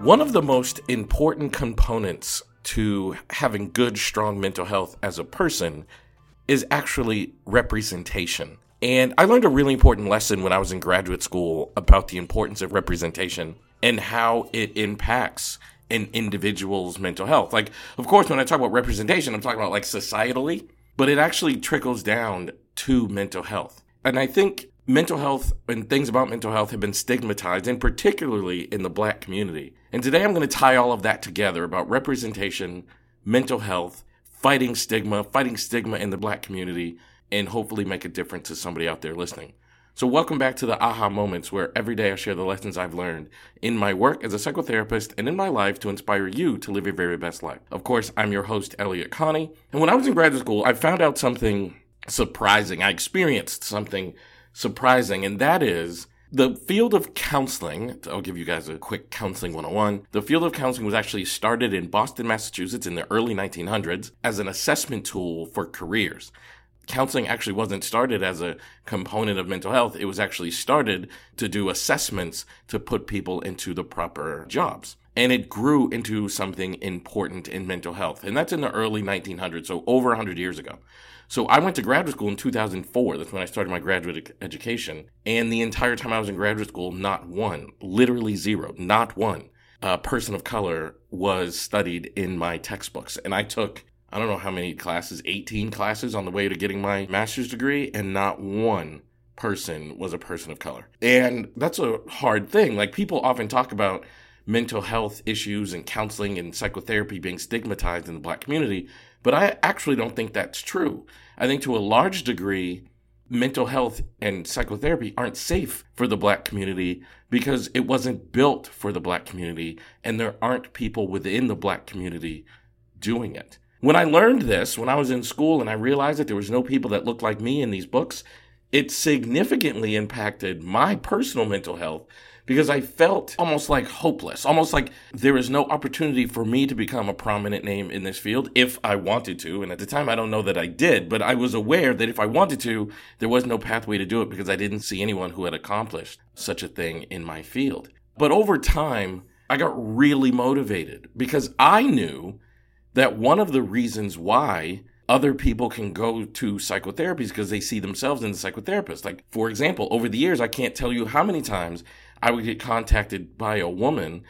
One of the most important components to having good, strong mental health as a person is actually representation. And I learned a really important lesson when I was in graduate school about the importance of representation and how it impacts an individual's mental health. Like, of course, when I talk about representation, I'm talking about like societally, but it actually trickles down to mental health. And I think mental health and things about mental health have been stigmatized, and particularly in the black community. And today I'm going to tie all of that together about representation, mental health, fighting stigma, fighting stigma in the black community, and hopefully make a difference to somebody out there listening. So, welcome back to the aha moments where every day I share the lessons I've learned in my work as a psychotherapist and in my life to inspire you to live your very best life. Of course, I'm your host, Elliott Connie. And when I was in graduate school, I found out something surprising. I experienced something surprising, and that is the field of counseling, I'll give you guys a quick counseling 101. The field of counseling was actually started in Boston, Massachusetts in the early 1900s as an assessment tool for careers. Counseling actually wasn't started as a component of mental health. It was actually started to do assessments to put people into the proper jobs. And it grew into something important in mental health. And that's in the early 1900s, so over 100 years ago. So I went to graduate school in 2004. That's when I started my graduate education. And the entire time I was in graduate school, not one, literally zero, not one uh, person of color was studied in my textbooks. And I took, I don't know how many classes, 18 classes on the way to getting my master's degree, and not one person was a person of color. And that's a hard thing. Like people often talk about mental health issues and counseling and psychotherapy being stigmatized in the black community. But I actually don't think that's true. I think to a large degree, mental health and psychotherapy aren't safe for the black community because it wasn't built for the black community and there aren't people within the black community doing it. When I learned this, when I was in school and I realized that there was no people that looked like me in these books, it significantly impacted my personal mental health because I felt almost like hopeless, almost like there is no opportunity for me to become a prominent name in this field if I wanted to. And at the time, I don't know that I did, but I was aware that if I wanted to, there was no pathway to do it because I didn't see anyone who had accomplished such a thing in my field. But over time, I got really motivated because I knew that one of the reasons why other people can go to psychotherapies is because they see themselves in the psychotherapist. Like, for example, over the years, I can't tell you how many times I would get contacted by a woman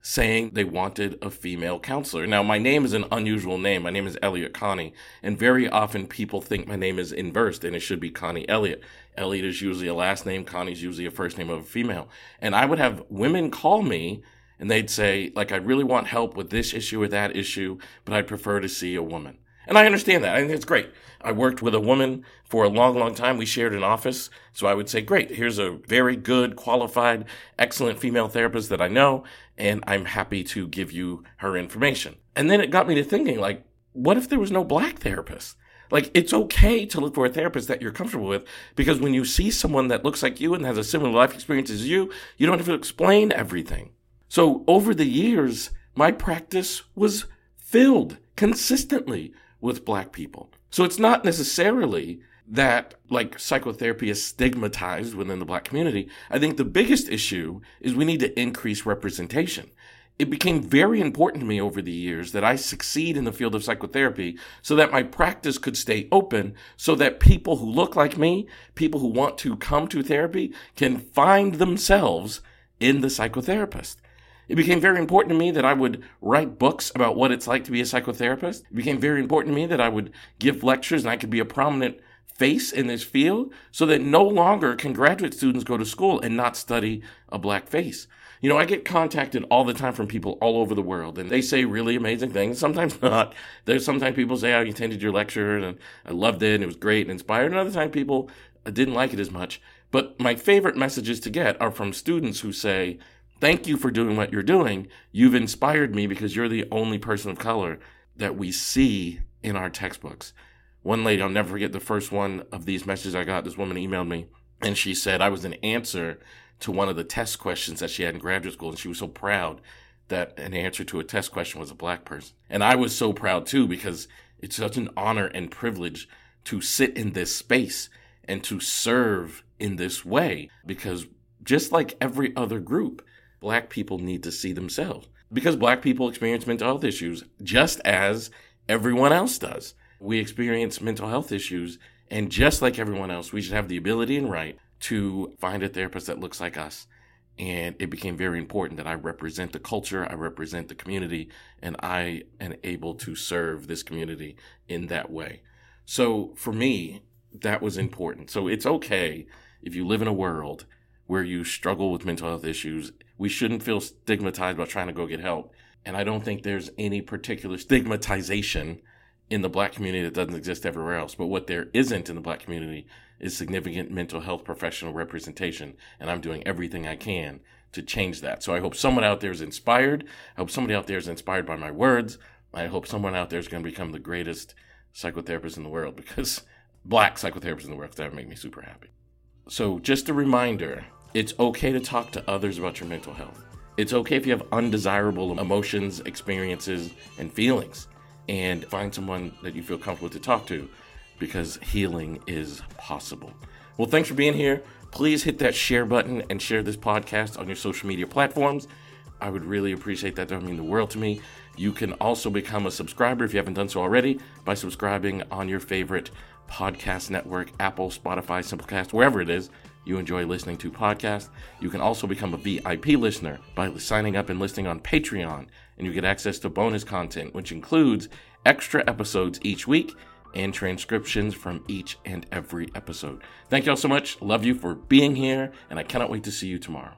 saying they wanted a female counselor. Now, my name is an unusual name. My name is Elliott Connie, and very often people think my name is inversed and it should be Connie Elliott. Elliott is usually a last name, Connie is usually a first name of a female. And I would have women call me and they'd say, like, I really want help with this issue or that issue, but I'd prefer to see a woman. And I understand that. I think it's great. I worked with a woman for a long, long time. We shared an office. So I would say, great, here's a very good, qualified, excellent female therapist that I know, and I'm happy to give you her information. And then it got me to thinking, like, what if there was no black therapist? Like, it's okay to look for a therapist that you're comfortable with because when you see someone that looks like you and has a similar life experience as you, you don't have to explain everything. So over the years, my practice was filled consistently with black people. So it's not necessarily that like psychotherapy is stigmatized within the black community. I think the biggest issue is we need to increase representation. It became very important to me over the years that I succeed in the field of psychotherapy so that my practice could stay open so that people who look like me, people who want to come to therapy can find themselves in the psychotherapist. It became very important to me that I would write books about what it's like to be a psychotherapist. It became very important to me that I would give lectures and I could be a prominent face in this field so that no longer can graduate students go to school and not study a black face. You know, I get contacted all the time from people all over the world and they say really amazing things, sometimes not. There's sometimes people say, oh, I attended your lecture and I loved it and it was great and inspired. And other times people didn't like it as much. But my favorite messages to get are from students who say, Thank you for doing what you're doing. You've inspired me because you're the only person of color that we see in our textbooks. One lady, I'll never forget the first one of these messages I got. This woman emailed me and she said I was an answer to one of the test questions that she had in graduate school. And she was so proud that an answer to a test question was a black person. And I was so proud too because it's such an honor and privilege to sit in this space and to serve in this way because just like every other group, black people need to see themselves. because black people experience mental health issues just as everyone else does. We experience mental health issues, and just like everyone else, we should have the ability and right to find a therapist that looks like us. And it became very important that I represent the culture, I represent the community, and I am able to serve this community in that way. So for me, that was important. So it's okay if you live in a world where you struggle with mental health issues. We shouldn't feel stigmatized about trying to go get help. And I don't think there's any particular stigmatization in the black community that doesn't exist everywhere else. But what there isn't in the black community is significant mental health professional representation. And I'm doing everything I can to change that. So I hope someone out there is inspired. I hope somebody out there is inspired by my words. I hope someone out there is going to become the greatest psychotherapist in the world because black psychotherapists in the world, that would make me super happy. So just a reminder, it's okay to talk to others about your mental health. It's okay if you have undesirable emotions, experiences, and feelings, and find someone that you feel comfortable to talk to because healing is possible. Well, thanks for being here. Please hit that share button and share this podcast on your social media platforms. I would really appreciate that. That would mean the world to me. You can also become a subscriber if you haven't done so already by subscribing on your favorite podcast network Apple, Spotify, Simplecast, wherever it is you enjoy listening to podcasts. You can also become a VIP listener by signing up and listening on Patreon, and you get access to bonus content, which includes extra episodes each week and transcriptions from each and every episode. Thank you all so much. Love you for being here, and I cannot wait to see you tomorrow.